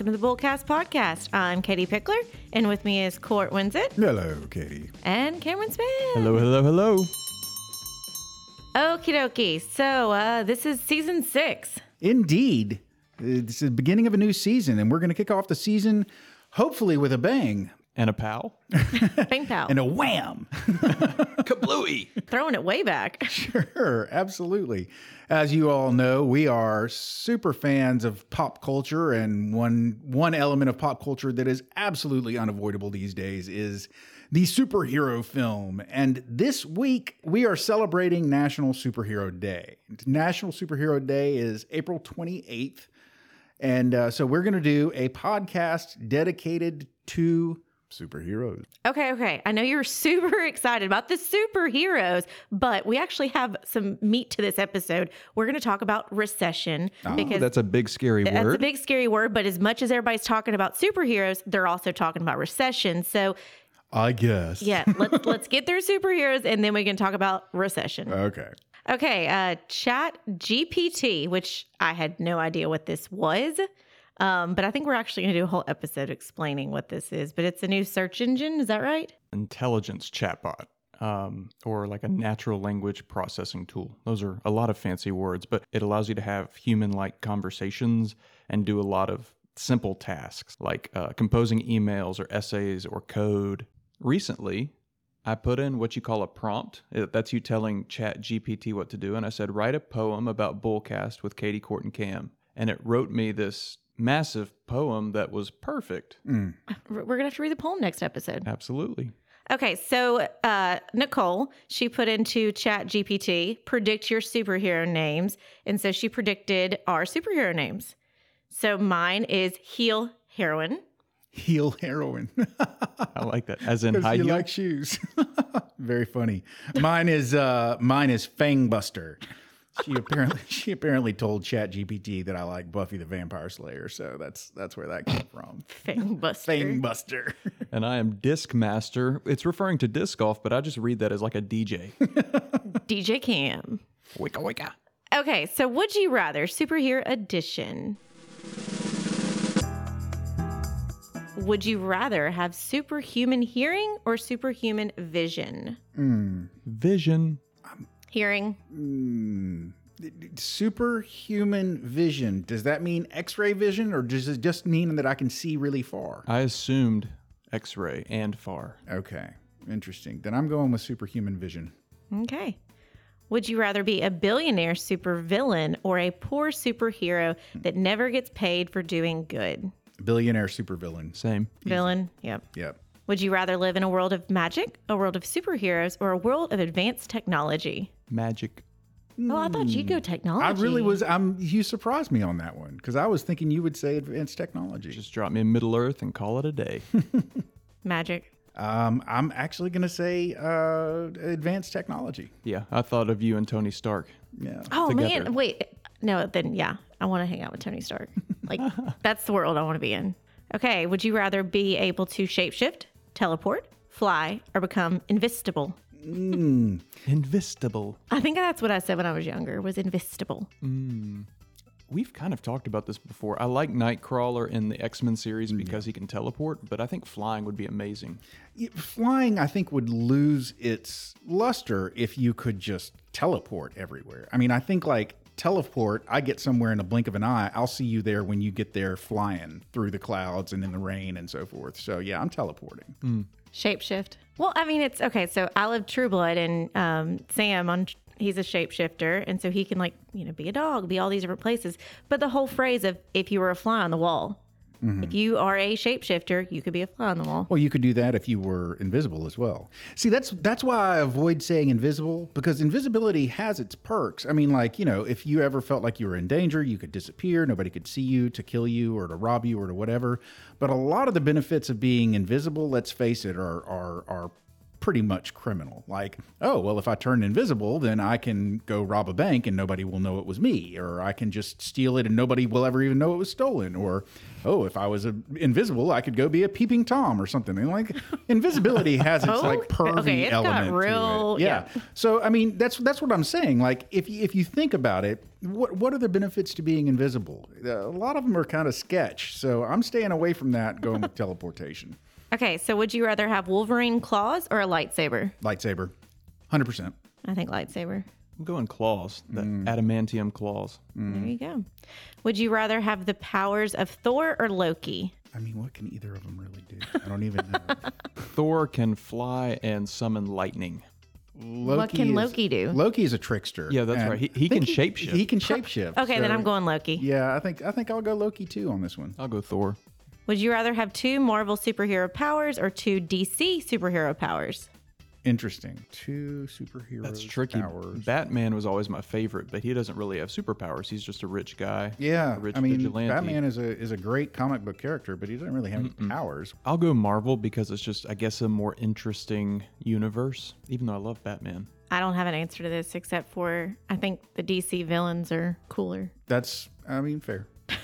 welcome to the Bullcast Podcast. I'm Katie Pickler, and with me is Court Winsett Hello, Katie. and Cameron Smith. Hello, hello, hello. Okie dokie. So, uh, this is season six. Indeed. It's the beginning of a new season, and we're going to kick off the season hopefully with a bang And a pal. Bang pow. and a wham. Kablooey. Throwing it way back. Sure, absolutely. As you all know, we are super fans of pop culture, and one one element of pop culture that is absolutely unavoidable these days is the superhero film. And this week we are celebrating National Superhero Day. National Superhero Day is April twenty eighth, and uh, so we're going to do a podcast dedicated to superheroes. Okay, okay. I know you're super excited about the superheroes, but we actually have some meat to this episode. We're going to talk about recession because That's a big, scary That's word. a big scary word, but as much as everybody's talking about superheroes, they're also talking about recession. So I guess. yeah, let's let's get through superheroes and then we can talk about recession. Okay. Okay, uh Chat GPT, which I had no idea what this was. Um, but I think we're actually gonna do a whole episode explaining what this is. But it's a new search engine, is that right? Intelligence chatbot. Um, or like a natural language processing tool. Those are a lot of fancy words, but it allows you to have human like conversations and do a lot of simple tasks like uh, composing emails or essays or code. Recently, I put in what you call a prompt. That's you telling Chat GPT what to do. And I said, write a poem about Bullcast with Katie, Court, and Cam. And it wrote me this massive poem that was perfect. We're we're gonna have to read the poem next episode. Absolutely. Okay, so uh, Nicole, she put into Chat GPT, predict your superhero names. And so she predicted our superhero names. So mine is heel heroine. Heel heroin. I like that. As in high you heel. like shoes. Very funny. Mine is uh mine is Fangbuster. She apparently she apparently told Chat GPT that I like Buffy the Vampire Slayer, so that's that's where that came from. Fangbuster. Fangbuster. and I am disc master. It's referring to disc golf, but I just read that as like a DJ. DJ Cam. wicka wicka. Okay, so would you rather superhero edition? Would you rather have superhuman hearing or superhuman vision? Hmm, vision. Hearing. Hmm. Superhuman vision. Does that mean X-ray vision, or does it just mean that I can see really far? I assumed X-ray and far. Okay, interesting. Then I'm going with superhuman vision. Okay. Would you rather be a billionaire supervillain or a poor superhero that never gets paid for doing good? Billionaire supervillain. Same. Villain, yep. Yep. Would you rather live in a world of magic, a world of superheroes, or a world of advanced technology? Magic. Oh, I thought you'd go technology. I really was. I'm. You surprised me on that one because I was thinking you would say advanced technology. Just drop me in Middle Earth and call it a day. magic. Um, I'm actually going to say uh, advanced technology. yeah, I thought of you and Tony Stark. Yeah. Oh Together. man, wait. No, then yeah, I want to hang out with Tony Stark. Like that's the world I want to be in. Okay, would you rather be able to shapeshift, teleport, fly, or become invisible? Mm. Invisible. I think that's what I said when I was younger. Was invisible. Mm. We've kind of talked about this before. I like Nightcrawler in the X-Men series mm. because he can teleport, but I think flying would be amazing. Y- Flying, I think, would lose its luster if you could just teleport everywhere. I mean, I think like teleport, I get somewhere in a blink of an eye. I'll see you there when you get there flying through the clouds and in the rain and so forth. So yeah, I'm teleporting. Shapeshift. Well, I mean, it's okay. So I love True Blood, and um, Sam on he's a shapeshifter, and so he can like you know be a dog, be all these different places. But the whole phrase of if you were a fly on the wall, Mm-hmm. if you are a shapeshifter, you could be a fly on the wall. Well, you could do that if you were invisible as well. See, that's that's why I avoid saying invisible because invisibility has its perks. I mean, like you know, if you ever felt like you were in danger, you could disappear. Nobody could see you to kill you or to rob you or to whatever. But a lot of the benefits of being invisible, let's face it, are are are pretty much criminal. Like, oh, well, if I turn invisible, then I can go rob a bank and nobody will know it was me, or I can just steal it and nobody will ever even know it was stolen, or oh, if I was a, invisible, I could go be a peeping tom or something. And like, invisibility has its Oh, like pervy okay, it's got element real- to it. yeah. So I mean, that's that's what I'm saying. Like, if you, if you think about it, what what are the benefits to being invisible? Uh, a lot of them are kind of sketch. So I'm staying away from that, going with teleportation. Okay, so would you rather have Wolverine claws or a lightsaber? Lightsaber, hundred percent. I think lightsaber. I'm going claws, the Mm. adamantium claws. There you go. Would you rather have the powers of Thor or Loki? I mean, what can either of them really do? I don't even know. Thor can fly and summon lightning. Loki can is- Loki do? Loki is a trickster. Yeah, that's right. He- I he think can shapeshift. He can shapeshift. Okay, then I'm going Loki. Yeah, I think I think I'll go Loki too on this one. I'll go Thor. Would you rather have two Marvel superhero powers or two DC superhero powers? Interesting. Two superheroes. That's tricky. Powers. Batman was always my favorite, but he doesn't really have superpowers. He's just a rich guy. Yeah, a rich I mean, vigilante. Batman is a is a great comic book character, but he doesn't really have any powers. I'll go Marvel because it's just, I guess, a more interesting universe. Even though I love Batman. I don't have an answer to this except for I think the DC villains are cooler. That's, I mean, fair.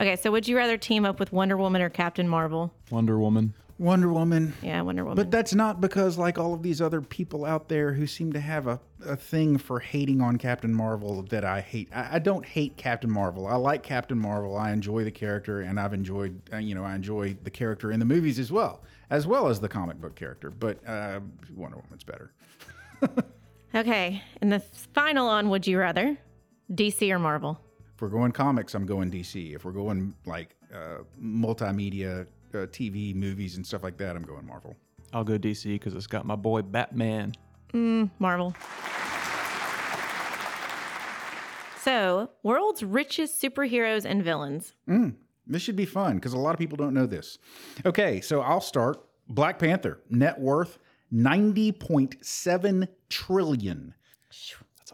Okay, so would you rather team up with Wonder Woman or Captain Marvel? Wonder Woman. Wonder Woman. Yeah, Wonder Woman. But that's not because, like all of these other people out there who seem to have a, a thing for hating on Captain Marvel, that I hate. I, I don't hate Captain Marvel. I like Captain Marvel. I enjoy the character, and I've enjoyed, uh, you know, I enjoy the character in the movies as well, as well as the comic book character. But uh, Wonder Woman's better. okay, and the final on Would You Rather? DC or Marvel? If we're going comics, I'm going DC. If we're going like uh, multimedia, uh, TV, movies, and stuff like that, I'm going Marvel. I'll go DC because it's got my boy Batman. Marvel. So, world's richest superheroes and villains. This should be fun because a lot of people don't know this. Okay, so I'll start. Black Panther net worth 90.7 trillion.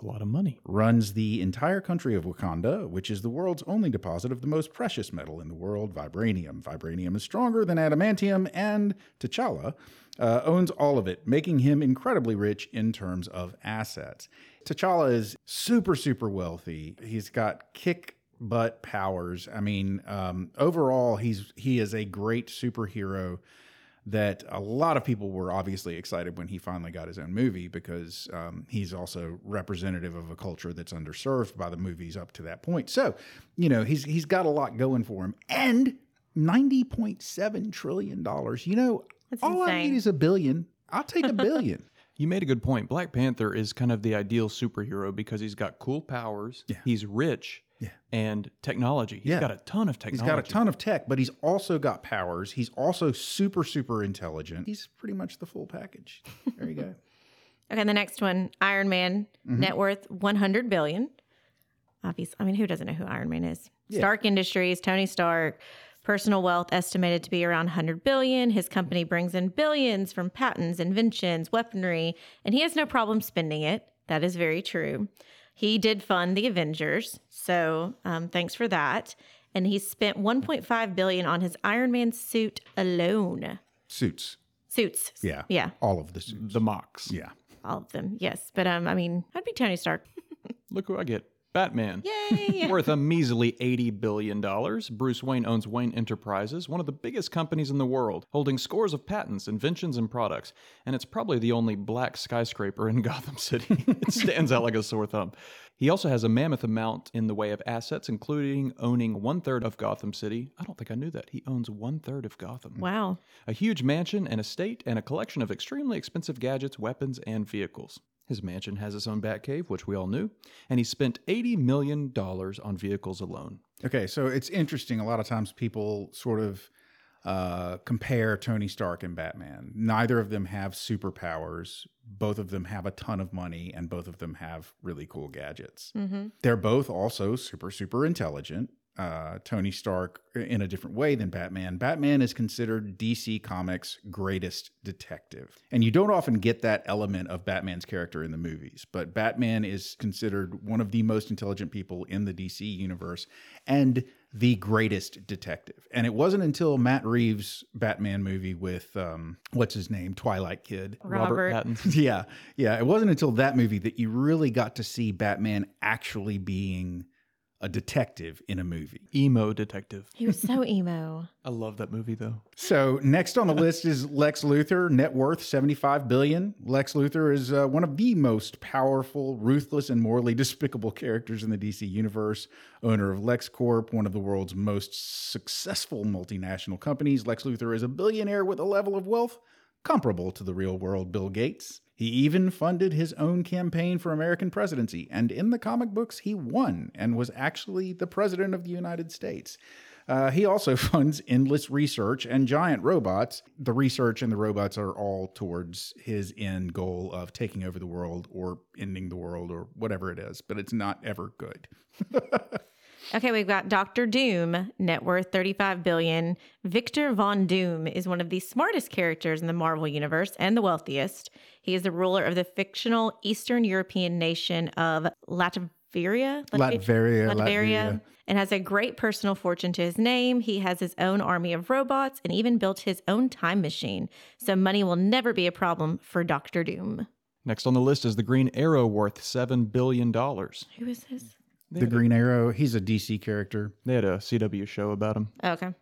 A lot of money. Runs the entire country of Wakanda, which is the world's only deposit of the most precious metal in the world, vibranium. Vibranium is stronger than adamantium, and T'Challa uh, owns all of it, making him incredibly rich in terms of assets. T'Challa is super, super wealthy. He's got kick butt powers. I mean, um, overall, he's he is a great superhero that a lot of people were obviously excited when he finally got his own movie because um, he's also representative of a culture that's underserved by the movies up to that point. So, you know, he's he's got a lot going for him, and ninety point seven trillion dollars. You know, That's all I need is a billion. I'll take a billion. You made a good point. Black Panther is kind of the ideal superhero because he's got cool powers. Yeah. He's rich. Yeah. And technology. He's Yeah. got a ton of technology. He's got a ton of tech, but he's also got powers. He's also super super intelligent. He's pretty much the full package. There you go. Okay, the next one, Iron Man, mm-hmm. net worth 100 billion. Obviously, I mean, who doesn't know who Iron Man is? Stark Industries, Tony Stark, personal wealth estimated to be around 100 billion. His company brings in billions from patents, inventions, weaponry, and he has no problem spending it. That is very true. He did fund the Avengers, so um, thanks for that. And he spent 1.5 billion on his Iron Man suit alone. Suits. Suits. Yeah. Yeah. All of the suits. the marks. Yeah. All of them. Yes. But um, I mean, I'd be Tony Stark. Look who I get. Batman. Yay. Worth a measly $80 billion, Bruce Wayne owns Wayne Enterprises, one of the biggest companies in the world, holding scores of patents, inventions, and products. And it's probably the only black skyscraper in Gotham City. it stands out like a sore thumb. He also has a mammoth amount in the way of assets, including owning one third of Gotham City. I don't think I knew that. He owns one third of Gotham. wow. A huge mansion, an estate, and a collection of extremely expensive gadgets, weapons, and vehicles. His mansion has its own Batcave, which we all knew, and he spent $80 million on vehicles alone. Okay, so it's interesting. A lot of times people sort of uh, compare Tony Stark and Batman. Neither of them have superpowers. Both of them have a ton of money, and both of them have really cool gadgets. Mm-hmm. They're both also super, super intelligent. Uh, Tony Stark in a different way than Batman. Batman is considered DC Comics' greatest detective. And you don't often get that element of Batman's character in the movies, but Batman is considered one of the most intelligent people in the DC universe and the greatest detective. And it wasn't until Matt Reeves' Batman movie with, um, what's his name, Twilight Kid. Robert. Pattinson. Yeah, yeah. It wasn't until that movie that you really got to see Batman actually being a detective in a movie. Emo detective. He was so emo. I love that movie though. So next on the list is Lex Luthor, net worth 75 billion. Lex Luthor is uh, one of the most powerful, ruthless, and morally despicable characters in the DC universe. Owner of LexCorp, one of the world's most successful multinational companies, Lex Luthor is a billionaire with a level of wealth comparable to the real world Bill Gates. He even funded his own campaign for American presidency, and in the comic books, he won and was actually the president of the United States. Uh, he also funds endless research and giant robots. The research and the robots are all towards his end goal of taking over the world or ending the world or whatever it is, but it's not ever good. Okay, we've got Doctor Doom, net worth 35 billion. Victor Von Doom is one of the smartest characters in the Marvel universe and the wealthiest. He is the ruler of the fictional Eastern European nation of Latveria. Latveria, Latvia. and has a great personal fortune to his name. He has his own army of robots and even built his own time machine. So money will never be a problem for Doctor Doom. Next on the list is the Green Arrow, worth seven billion dollars. Who is this? The Green Arrow, he's a DC character. They had a CW show about him. Oh, okay.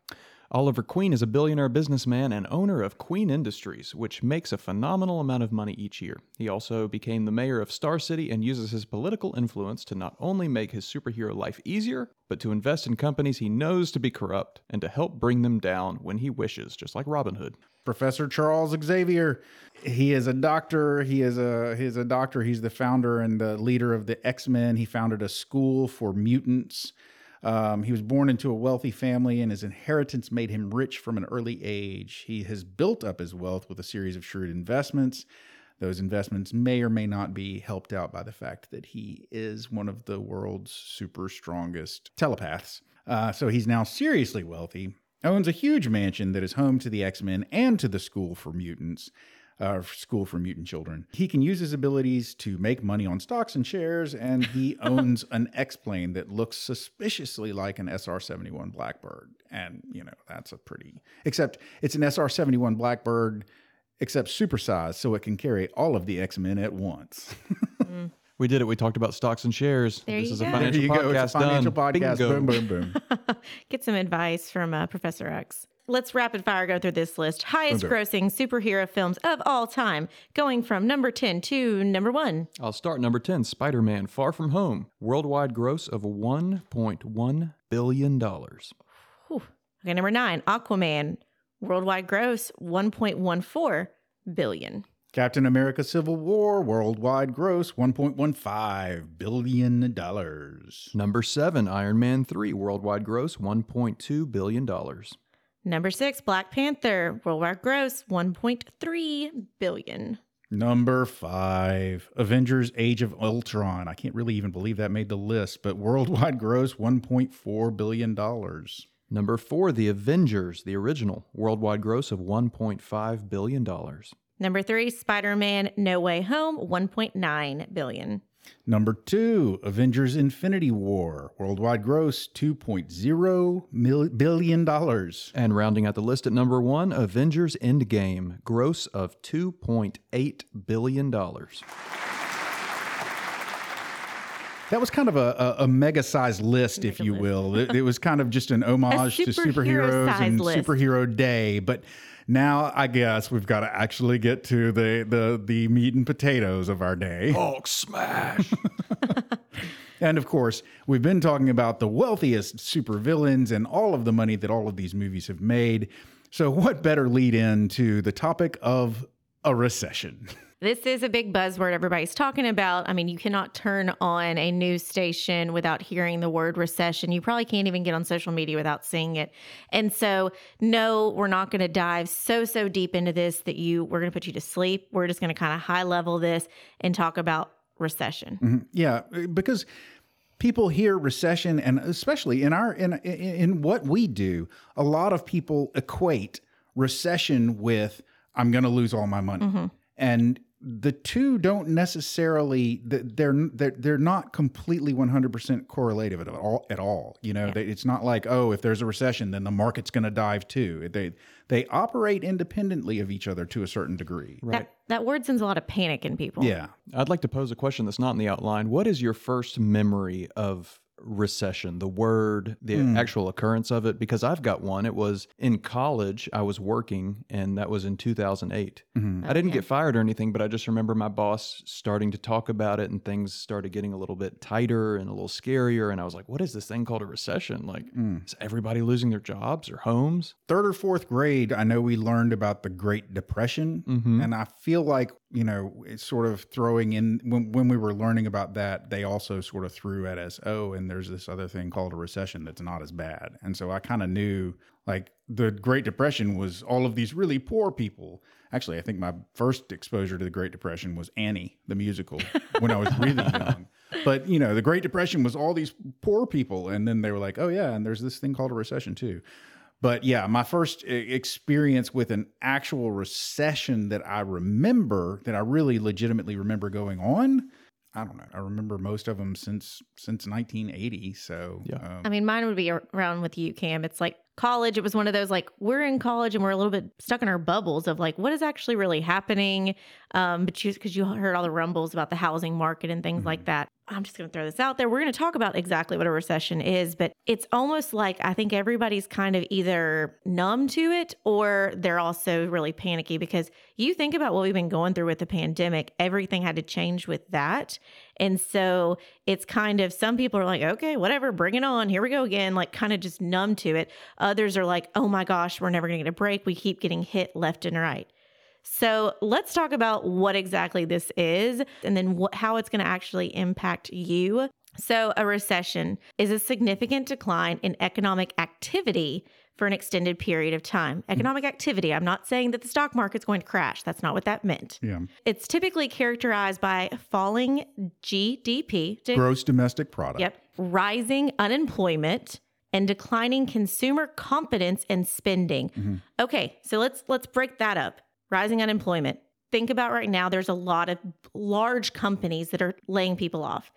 Oliver Queen is a billionaire businessman and owner of Queen Industries, which makes a phenomenal amount of money each year. He also became the mayor of Star City and uses his political influence to not only make his superhero life easier, but to invest in companies he knows to be corrupt and to help bring them down when he wishes, just like Robin Hood. Professor Charles Xavier. He is a doctor. He is a he's a doctor. He's the founder and the leader of the X Men. He founded a school for mutants. Um, he was born into a wealthy family, and his inheritance made him rich from an early age. He has built up his wealth with a series of shrewd investments. Those investments may or may not be helped out by the fact that he is one of the world's super strongest telepaths. Uh, so he's now seriously wealthy owns a huge mansion that is home to the X Men and to the School for Mutants. Uh, school for mutant children. He can use his abilities to make money on stocks and shares, and he owns an X plane that looks suspiciously like an SR 71 Blackbird. And, you know, that's a pretty, except it's an SR 71 Blackbird, except supersized, so it can carry all of the X Men at once. We did it. We talked about stocks and shares. There this you is go. a There financial you podcast go. It's a financial done. podcast. Bingo. Boom, boom, boom. Get some advice from uh, Professor X. Let's rapid fire go through this list. Highest Okay. grossing superhero films of all time, going from number 10 to number one. I'll start number 10 Spider Man Far From Home. Worldwide gross of $1.1 billion. Okay, number nine, Aquaman, worldwide gross 1.14 billion. Captain America Civil War worldwide gross $1.15 billion. Number 7 Iron Man 3. Worldwide gross $1.2 billion. Number six, Black Panther, worldwide gross 1.3 billion. Number five, Avengers Age of Ultron. I can't really even believe that made the list, but worldwide gross $1.4 billion. Number 4 The Avengers, the original. Worldwide gross of $1.5 billion. Number three, Spider-Man No Way Home, 1.9 billion. Number two, Avengers Infinity War. Worldwide gross $2.0 mil- billion. And rounding out the list at number 1 Avengers Endgame. Gross of $2.8 billion. That was kind of a, a, a mega sized list, if you will. It, it was kind of just an homage to superheroes and list. superhero day. But now I guess we've got to actually get to the, the, the meat and potatoes of our day. Hulk smash. And of course, we've been talking about the wealthiest supervillains and all of the money that all of these movies have made. So, what better lead in to the topic of a recession? This is a big buzzword everybody's talking about. I mean, you cannot turn on a news station without hearing the word recession. You probably can't even get on social media without seeing it. And so, no, we're not going to dive so, so deep into this that you, we're going to put you to sleep. We're just going to kind of high level this and talk about recession. Mm-hmm. Yeah, because people hear recession and especially in our in in, in what we do, a lot of people equate recession with I'm going to lose all my money. Mm-hmm. And the two don't necessarily they're they're they're not completely 100% correlative at all at all you know? They, it's not like oh if there's a recession then the market's going to dive too. They they operate independently of each other to a certain degree. That, that word sends a lot of panic in people. yeah. I'd like to pose a question that's not in the outline. What is your first memory of recession, the word, the hmm. actual occurrence of it? Because I've got one. It was in college, I was working, and that was in 2008. Mm-hmm. I didn't get fired or anything, but I just remember my boss starting to talk about it, and things started getting a little bit tighter and a little scarier. And I was like, what is this thing called a recession? Like, hmm. is everybody losing their jobs or homes? third or fourth grade, I know we learned about the Great Depression, mm-hmm. and I feel like you know it's sort of throwing in when when we were learning about that, they also sort of threw at us, oh, and there's this other thing called a recession that's not as bad, and so I kind of knew like the Great Depression was all of these really poor people. Actually, I think my first exposure to the Great Depression was Annie, the musical, when I was really young. But you know, the Great Depression was all these poor people, and then they were like, "Oh yeah, and there's this thing called a recession too." But yeah, my first e- experience with an actual recession that I remember, that I really legitimately remember going on, I don't know. I remember most of them since since 1980. So Yeah. um, I mean, mine would be around with you, Cam. It's like college. It was one of those like we're in college and we're a little bit stuck in our bubbles of like what is actually really happening. Um, but you because you heard all the rumbles about the housing market and things like that. I'm just going to throw this out there. We're going to talk about exactly what a recession is, but it's almost like I think everybody's kind of either numb to it or they're also really panicky because you think about what we've been going through with the pandemic, everything had to change with that. And so it's kind of some people are like, okay, whatever, bring it on. Here we go again, like kind of just numb to it. Others are like, oh my gosh, we're never going to get a break. We keep getting hit left and right. So let's talk about what exactly this is and then how it's going to actually impact you. So, a recession is a significant decline in economic activity for an extended period of time. Economic activity, I'm not saying that the stock market's going to crash. That's not what that meant. yeah, It's typically characterized by falling GDP, gross domestic product. Yep. Rising unemployment and declining consumer confidence and spending. Okay, so let's let's break that up. Rising unemployment. Think about right now there's a lot of large companies that are laying people off.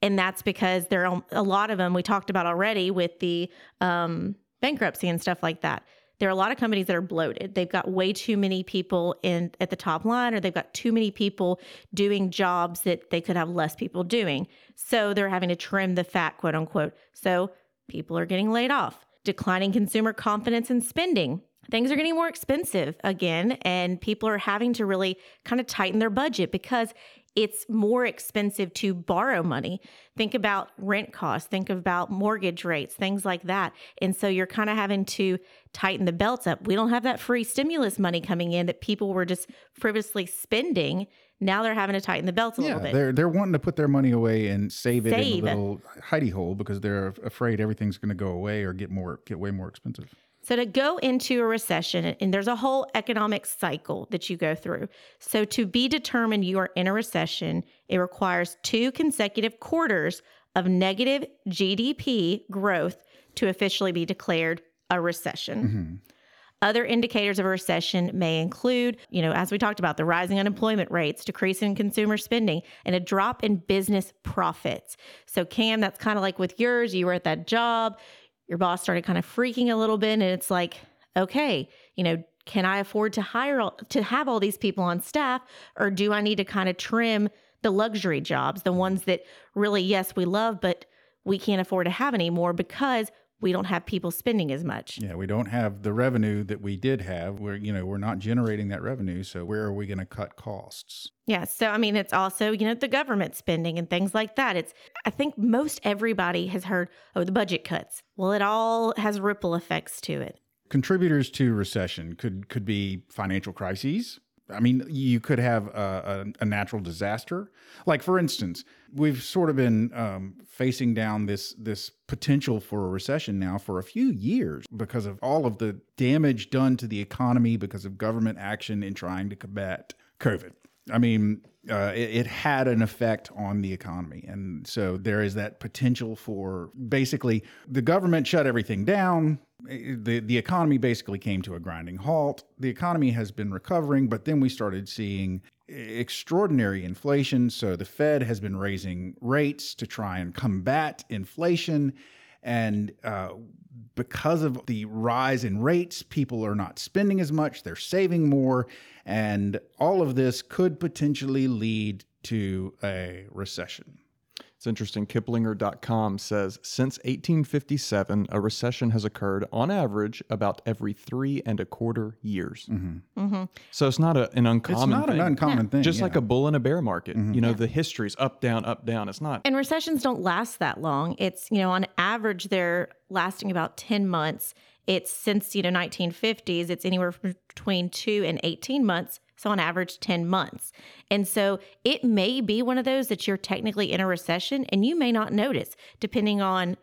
And that's because there are a lot of them we talked about already with the um, bankruptcy and stuff like that. There are a lot of companies that are bloated. They've got way too many people in at the top line or they've got too many people doing jobs that they could have less people doing. So they're having to trim the fat, quote unquote. So people are getting laid off. Declining consumer confidence and spending. Things are getting more expensive again, and people are having to really kind of tighten their budget because it's more expensive to borrow money. Think about rent costs, think about mortgage rates, things like that. And so you're kind of having to tighten the belts up. We don't have that free stimulus money coming in that people were just frivolously spending. Now they're having to tighten the belts a Yeah, little bit. they're they're wanting to put their money away and save it Save. in a little hidey hole because they're afraid everything's going to go away or get more get way more expensive. So, to go into a recession, and there's a whole economic cycle that you go through. So, to be determined you are in a recession, it requires two consecutive quarters of negative GDP growth to officially be declared a recession. Mm-hmm. Other indicators of a recession may include, you know, as we talked about, the rising unemployment rates, decrease in consumer spending, and a drop in business profits. So, Cam, that's kind of like with yours. You were at that job, your boss started kind of freaking a little bit, and it's like, okay, you know, can I afford to hire all, to have all these people on staff, or do I need to kind of trim the luxury jobs, the ones that really, yes, we love, but we can't afford to have anymore because we don't have people spending as much. Yeah, we don't have the revenue that we did have. We're you know we're not generating that revenue, so where are we going to cut costs? Yeah. So, I mean, it's also, you know, the government spending and things like that. It's, I think most everybody has heard, oh, the budget cuts. Well, it all has ripple effects to it. Contributors to recession could could be financial crises. I mean, you could have a, a, a natural disaster. Like, for instance, we've sort of been um, facing down this this potential for a recession now for a few years because of all of the damage done to the economy because of government action in trying to combat COVID. I mean, uh, it, it, had an effect on the economy. And so there is that potential for basically the government shut everything down. The, the economy basically came to a grinding halt. The economy has been recovering, but then we started seeing extraordinary inflation. So the Fed has been raising rates to try and combat inflation. And uh, because of the rise in rates, people are not spending as much, they're saving more. And all of this could potentially lead to a recession. It's interesting. Kiplinger.com says since 1857, a recession has occurred on average about every three and a quarter years. Mm-hmm. Mm-hmm. So it's not a, an uncommon. It's not thing. an uncommon thing. Just yeah. like a bull in a bear market. Mm-hmm. You know, yeah. the history's up, down, up, down. It's not. And recessions don't last that long. It's you know on average they're lasting about 10 months. It's since you know 1950s. It's anywhere between two and 18 months so on average, 10 months. And so it may be one of those that you're technically in a recession and you may not notice, depending on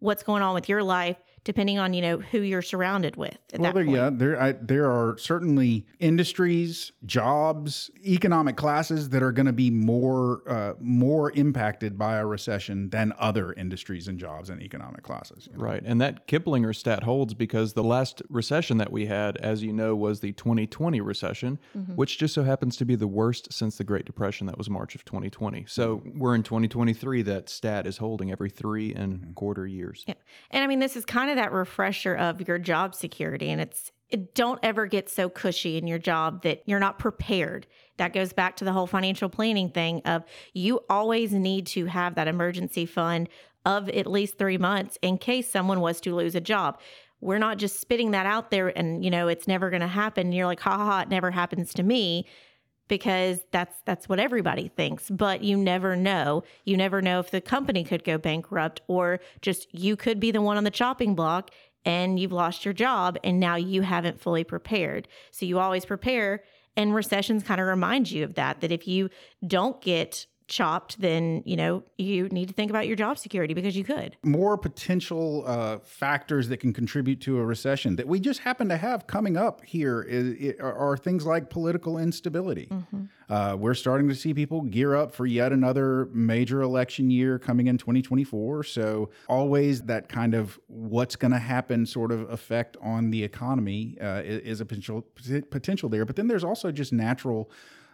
what's going on with your life depending on you know who you're surrounded with. well, there, yeah, there I, there are certainly industries, jobs, economic classes that are going to be more uh, more impacted by a recession than other industries and jobs and economic classes. You know? Right, and that Kiplinger stat holds because the last recession that we had, as you know, was the 2020 recession, mm-hmm. which just so happens to be the worst since the Great Depression. That was March of 2020. So we're in 2023. That stat is holding every three and mm-hmm. quarter years. Yeah, and I mean this is kind kind of that refresher of your job security. And it's, it, don't ever get so cushy in your job that you're not prepared. That goes back to the whole financial planning thing of you always need to have that emergency fund of at least three months in case someone was to lose a job. We're not just spitting that out there and, you know, it's never going to happen. You're like, ha ha ha, it never happens to me because that's that's what everybody thinks but you never know. You never know if the company could go bankrupt or just you could be the one on the chopping block and you've lost your job and now you haven't fully prepared. So you always prepare and recessions kind of remind you of that that if you don't get chopped, then you know you need to think about your job security because you could. More potential uh, factors that can contribute to a recession that we just happen to have coming up here is, are things like political instability. Mm-hmm. Uh, we're starting to see people gear up for yet another major election year coming in 2024. So always that kind of what's going to happen sort of effect on the economy uh, is a potential potential there. But then there's also just natural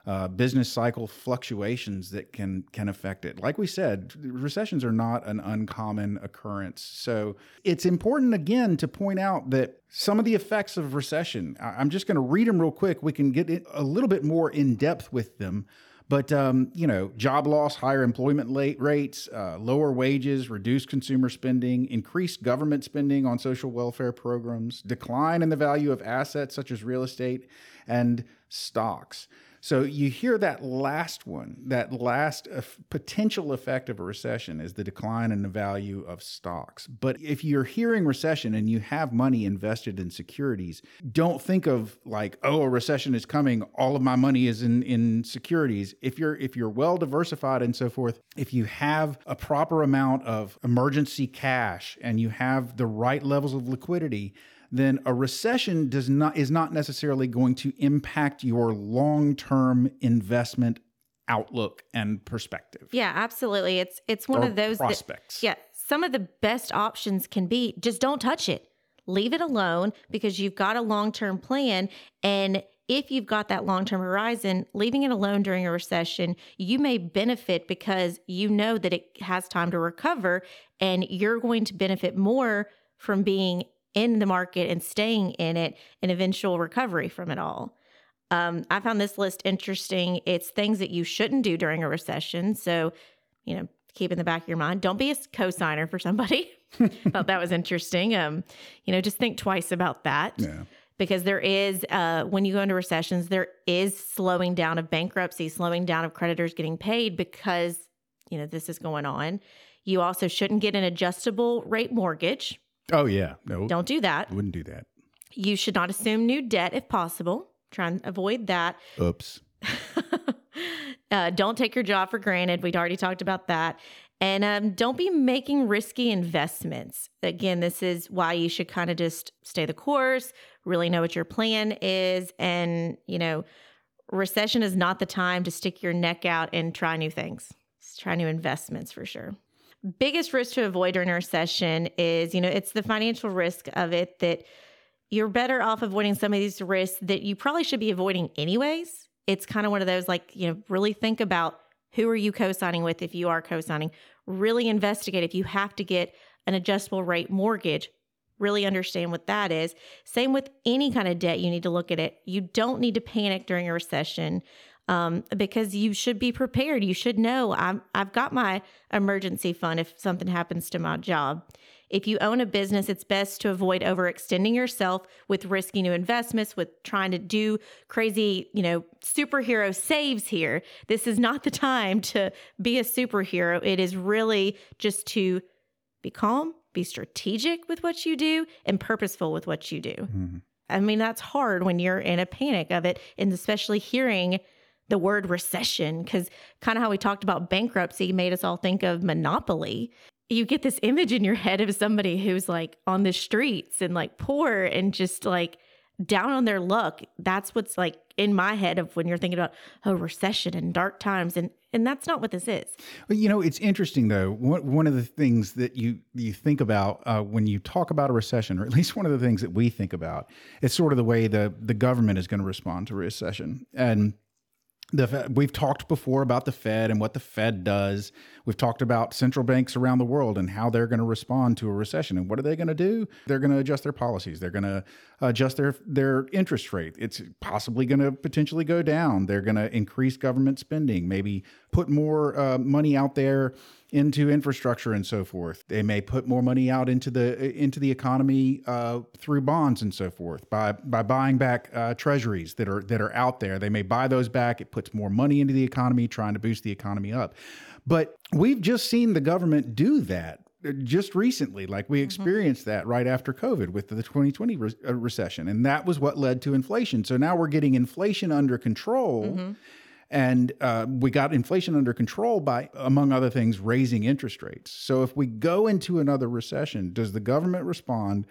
uh, business cycle fluctuations that can can affect it. Like we said, recessions are not an uncommon occurrence. So it's important again to point out that some of the effects of recession. I'm just going to read them real quick. We can get a little bit more in depth with them. But um, you know, job loss, higher employment rates, uh, lower wages, reduced consumer spending, increased government spending on social welfare programs, decline in the value of assets such as real estate and stocks. So you hear that last one, that last potential effect of a recession is the decline in the value of stocks. But if you're hearing recession and you have money invested in securities, don't think of like, oh, a recession is coming, all of my money is in in securities. If you're if you're well diversified and so forth, if you have a proper amount of emergency cash and you have the right levels of liquidity, then a recession does not is not necessarily going to impact your long-term investment outlook and perspective. Yeah, absolutely. It's it's one of those prospects. That, yeah, some of the best options can be just don't touch it. Leave it alone because you've got a long-term plan and if you've got that long term horizon, leaving it alone during a recession, you may benefit because you know that it has time to recover and you're going to benefit more from being in the market and staying in it and eventual recovery from it all. Um, I found this list interesting. It's things that you shouldn't do during a recession. So, you know, keep in the back of your mind. Don't be a co-signer for somebody. Thought that was interesting. Um, you know, just think twice about that. Yeah. Because there is, uh, when you go into recessions, there is slowing down of bankruptcy, slowing down of creditors getting paid because, you know, this is going on. You also shouldn't get an adjustable rate mortgage Oh yeah, no. Don't do that. Wouldn't do that. You should not assume new debt if possible. Try and avoid that. Oops. uh, don't take your job for granted. We'd already talked about that. And um, don't be making risky investments. Again, this is why you should kind of just stay the course, really know what your plan is, and, you know, recession is not the time to stick your neck out and try new things. Try new investments for sure. Biggest risk to avoid during a recession is, you know, it's the financial risk of it that you're better off avoiding some of these risks that you probably should be avoiding anyways. It's kind of one of those like, you know, really think about who are you co-signing with if you are co-signing. Really investigate if you have to get an adjustable rate mortgage, really understand what that is. Same with any kind of debt, you need to look at it. You don't need to panic during a recession um, because you should be prepared. You should know I'm, I've got my emergency fund if something happens to my job. If you own a business, it's best to avoid overextending yourself with risky new investments, with trying to do crazy, you know, superhero saves here. This is not the time to be a superhero. It is really just to be calm, be strategic with what you do, and purposeful with what you do. Mm-hmm. I mean, that's hard when you're in a panic of it, and especially hearing the word recession, because kind of how we talked about bankruptcy made us all think of monopoly you get this image in your head of somebody who's like on the streets and like poor and just like down on their luck. That's what's like in my head of when you're thinking about a oh, recession and dark times and and that's not what this is. Well, you know, it's interesting though. One, one of the things that you you think about uh, when you talk about a recession, or at least one of the things that we think about, it's sort of the way the the government is going to respond to recession. And the we've talked before about the Fed and what the Fed does. We've talked about central banks around the world and how they're going to respond to a recession. And what are they going to do? They're going to adjust their policies. They're going to adjust their their interest rate. It's possibly going to potentially go down. They're going to increase government spending, maybe put more uh, money out there into infrastructure and so forth. They may put more money out into the into the economy uh, through bonds and so forth by by buying back uh, treasuries that are that are out there. They may buy those back. It puts more money into the economy, trying to boost the economy up. But we've just seen the government do that uh, just recently like we mm-hmm. experienced mm-hmm. that right after covid with the 2020 re- uh, recession and that was what led to inflation so now we're getting inflation under control mm-hmm. And uh, we got inflation under control by, among other things, raising interest rates. So if we go into another recession, does the government respond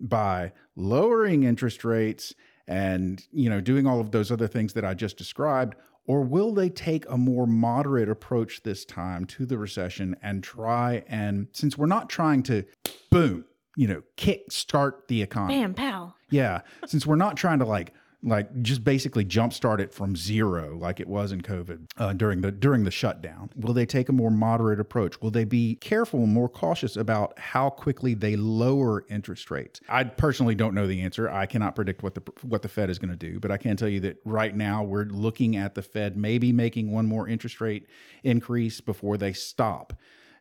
by lowering interest rates and you know doing all of those other things that I just described? Or will they take a more moderate approach this time to the recession and try and, since we're not trying to boom, you know, kick start the economy. Bam, pal. Yeah. since we're not trying to like like just basically jumpstart it from zero like it was in covid uh, during the during the shutdown. Will they take a more moderate approach? Will they be careful and more cautious about how quickly they lower interest rates? I personally don't know the answer. I cannot predict what the what the fed is going to do but i can tell you that right now we're looking at the fed maybe making one more interest rate increase before they stop.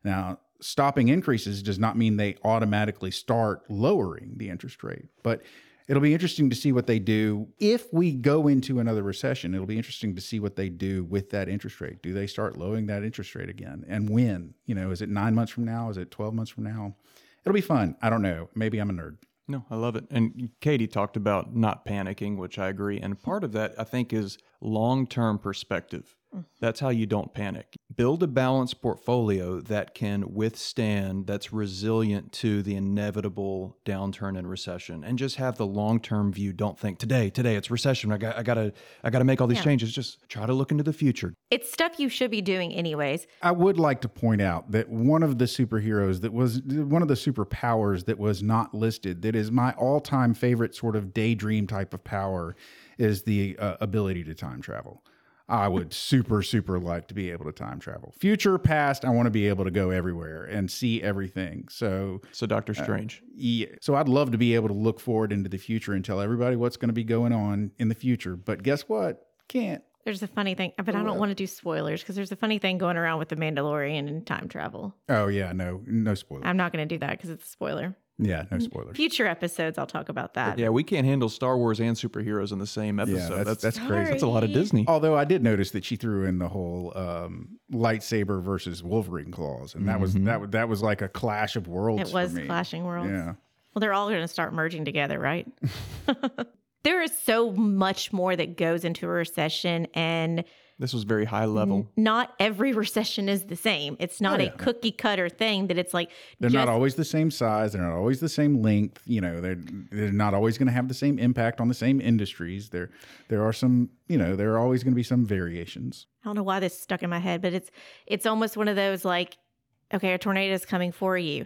Now stopping increases does not mean they automatically start lowering the interest rate but it'll be interesting to see what they do if we go into another recession. It'll be interesting to see what they do with that interest rate. Do they start lowering that interest rate again, and when? You know, is it nine months from now? Is it twelve months from now? It'll be fun. I don't know. Maybe I'm a nerd. No, I love it. And Katie talked about not panicking, which I agree. And part of that, I think, is long term perspective. That's how you don't panic. Build a balanced portfolio that can withstand, that's resilient to the inevitable downturn and recession, and just have the long term view. Don't think today, today it's recession. I got, I gotta, I gotta make all these yeah. changes. Just try to look into the future. It's stuff you should be doing anyways. I would like to point out that one of the superheroes that was one of the superpowers that was not listed, that is my all time favorite sort of daydream type of power, is the uh, ability to time travel. I would super, super like to be able to time travel. Future, past, I want to be able to go everywhere and see everything. So, so Doctor uh, Strange. Uh, yeah. So I'd love to be able to look forward into the future and tell everybody what's going to be going on in the future. But guess what? Can't. There's a funny thing, but I don't want to do spoilers because there's a funny thing going around with the Mandalorian and time travel. Oh yeah, no, no spoilers. I'm not going to do that because it's a spoiler. Yeah, no spoilers. Future episodes, I'll talk about that. Yeah, we can't handle Star Wars and superheroes in the same episode. Yeah, that's, that's, that's crazy. That's a lot of Disney. Although I did notice that she threw in the whole um, lightsaber versus Wolverine claws, and that mm-hmm. was that that was like a clash of worlds. It was clashing worlds. Yeah. Well, they're all going to start merging together, right? there is so much more that goes into a recession, and This was very high level. Not every recession is the same. It's not Oh, a cookie cutter thing that it's like They're just, not always the same size. They're not always the same length. You know, they're they're not always going to have the same impact on the same industries. There there are some. You know, there are always going to be some variations. I don't know why this stuck in my head, but it's it's almost one of those like, okay, a tornado is coming for you.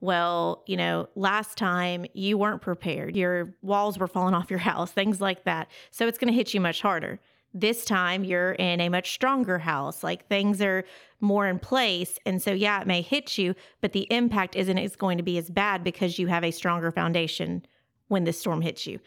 Well, you know, last time you weren't prepared. Your walls were falling off your house, things like that. So it's going to hit you much harder. This time you're in a much stronger house. Like things are more in place. And so yeah, it may hit you, but the impact isn't as going to be as bad because you have a stronger foundation when this storm hits you.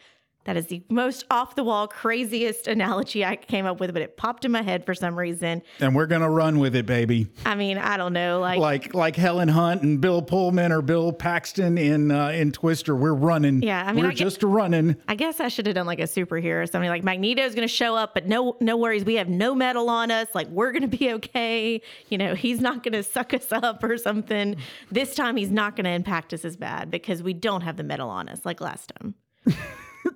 That is the most off the wall, craziest analogy I came up with, but it popped in my head for some reason. And we're going to run with it, baby. I mean, I don't know. Like, Like like Helen Hunt and Bill Pullman or Bill Paxton in uh, in Twister. We're running. Yeah, I mean, we're I just running. I guess I should have done like a superhero or something. Like Magneto's going to show up, but no, no worries. We have no metal on us. Like we're going to be okay. You know, he's not going to suck us up or something. This time, he's not going to impact us as bad because we don't have the metal on us like last time.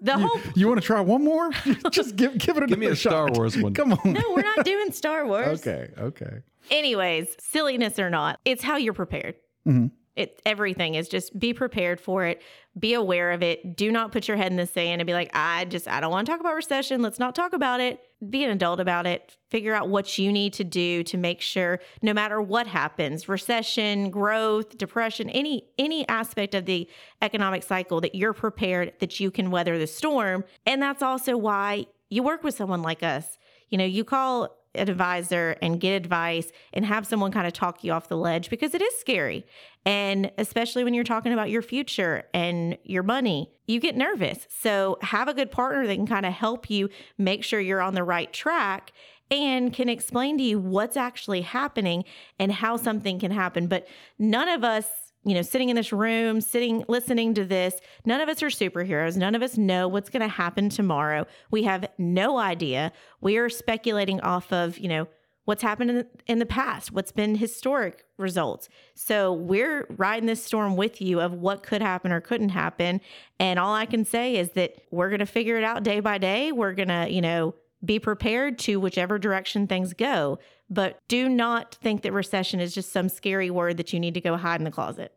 The whole You want to try one more? just give give it another Give me a Star. Wars one. Come on. no, we're not doing Star Wars. Okay. Okay. Anyways, silliness or not, it's how you're prepared. Mm-hmm. It everything is just be prepared for it. Be aware of it. Do not put your head in the sand and be like, I just I don't want to talk about recession. Let's not talk about it. Be an adult about it. Figure out what you need to do to make sure no matter what happens, recession, growth, depression, any any aspect of the economic cycle that you're prepared that you can weather the storm. And that's also why you work with someone like us. You know, you call advisor and get advice and have someone kind of talk you off the ledge because it is scary. And especially when you're talking about your future and your money, you get nervous. So have a good partner that can kind of help you make sure you're on the right track and can explain to you what's actually happening and how something can happen. But none of us you know, sitting in this room, sitting, listening to this, none of us are superheroes. None of us know what's going to happen tomorrow. We have no idea. We are speculating off of, you know, what's happened in the, in the past, what's been historic results. So we're riding this storm with you of what could happen or couldn't happen. And all I can say is that we're going to figure it out day by day. We're going to, you know, be prepared to whichever direction things go. But do not think that recession is just some scary word that you need to go hide in the closet.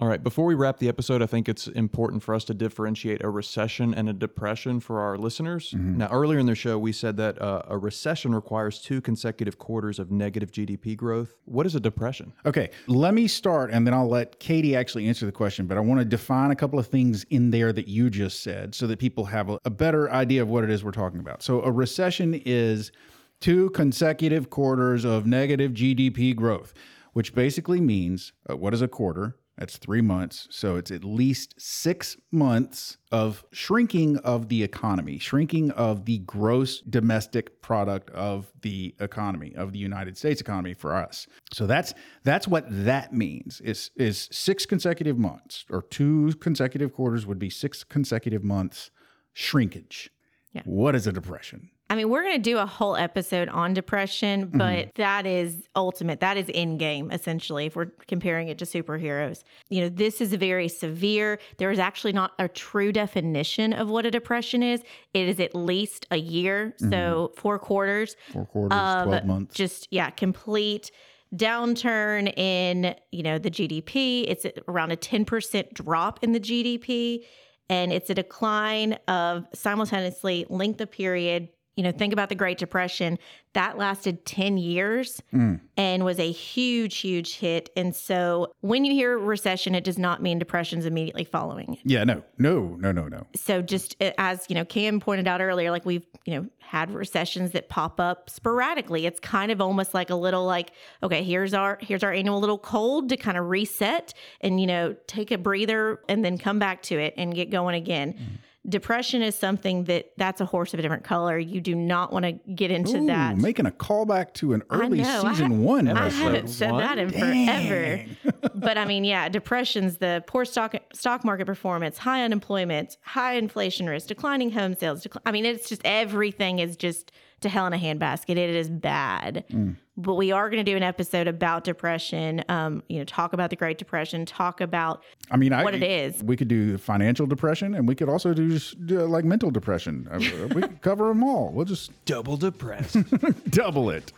All right, before we wrap the episode, I think it's important for us to differentiate a recession and a depression for our listeners. Now, earlier in the show, we said that uh, a recession requires two consecutive quarters of negative GDP growth. What is a depression? Okay, let me start and then I'll let Katie actually answer the question. But I want to define a couple of things in there that you just said so that people have a, a better idea of what it is we're talking about. So, a recession is two consecutive quarters of negative GDP growth, which basically means uh, what is a quarter? That's three months. So it's at least six months of shrinking of the economy, shrinking of the gross domestic product of the economy, of the United States economy for us. So that's that's what that means. Is is six consecutive months or two consecutive quarters would be six consecutive months shrinkage. Yeah. What is a depression? I mean, we're going to do a whole episode on depression, mm-hmm. but that is ultimate. That is endgame, essentially, if we're comparing it to superheroes. You know, this is very severe. There is actually not a true definition of what a depression is. It is at least a year, so mm-hmm. four quarters. Four quarters, of twelve months. Just, yeah, complete downturn in, you know, the GDP. It's around a 10% drop in the GDP. And it's a decline of simultaneously length of period. You know, think about the Great Depression. That lasted 10 years and was a huge, huge hit. And so when you hear recession, it does not mean depression's immediately following it yeah, no, no, no, no, no. so just uh, as you know cam pointed out earlier like we've you know had recessions that pop up sporadically it's kind of almost like a little like okay here's our here's our annual little cold to kind of reset and you know take a breather and then come back to it and get going again depression is something that that's a horse of a different color you do not want to get into Ooh, that making a callback to an early know. Season ha- one. I episode. haven't said one? that in forever. but I mean, yeah, depression's the poor stock stock market performance, high unemployment, high inflation risk, declining home sales. Decl- I mean, it's just everything is just to hell in a handbasket. It is bad. Mm. But we are going to do an episode about depression. Um, you know, talk about the Great Depression. Talk about I mean, I, What it is. We could do financial depression, and we could also do just do, like mental depression. Uh, we could cover them all. We'll just Double depressed. double it.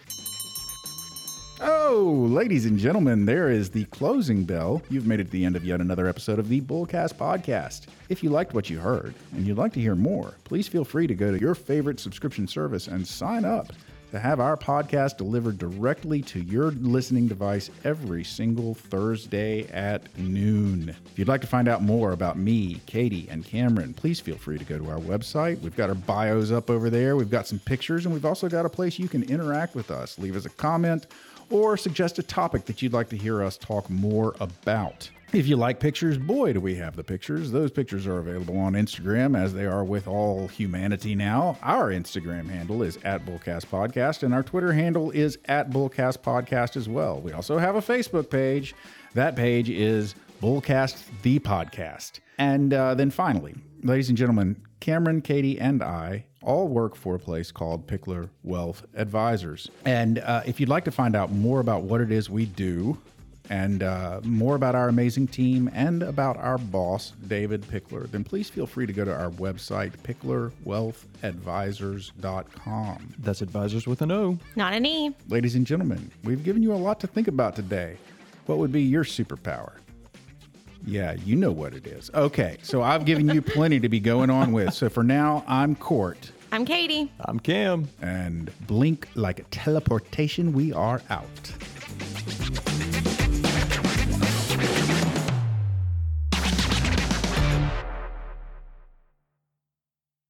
Oh, ladies and gentlemen, there is the closing bell. You've made it to the end of yet another episode of the Bullcast Podcast. If you liked what you heard and you'd like to hear more, please feel free to go to your favorite subscription service and sign up to have our podcast delivered directly to your listening device every single Thursday at noon. If you'd like to find out more about me, Katie, and Cameron, please feel free to go to our website. We've got our bios up over there, we've got some pictures, and we've also got a place you can interact with us. Leave us a comment or suggest a topic that you'd like to hear us talk more about. If you like pictures, boy, do we have the pictures. Those pictures are available on Instagram as they are with all humanity now. Our Instagram handle is at Bullcast Podcast, and our Twitter handle is at Bullcast Podcast as well. We also have a Facebook page. That page is Bullcast the Podcast. And uh, then finally, ladies and gentlemen, Cameron, Katie, and I all work for a place called Pickler Wealth Advisors. And uh, if you'd like to find out more about what it is we do, and uh, more about our amazing team and about our boss, David Pickler, then please feel free to go to our website, picklerwealthadvisors.com. That's advisors with an O. not an E. Ladies and gentlemen, we've given you a lot to think about today. What would be your superpower? Yeah, you know what it is. Okay, so I've given you plenty to be going on with. So for now, I'm Court. I'm Katie. I'm Cam. And blink like a teleportation, we are out.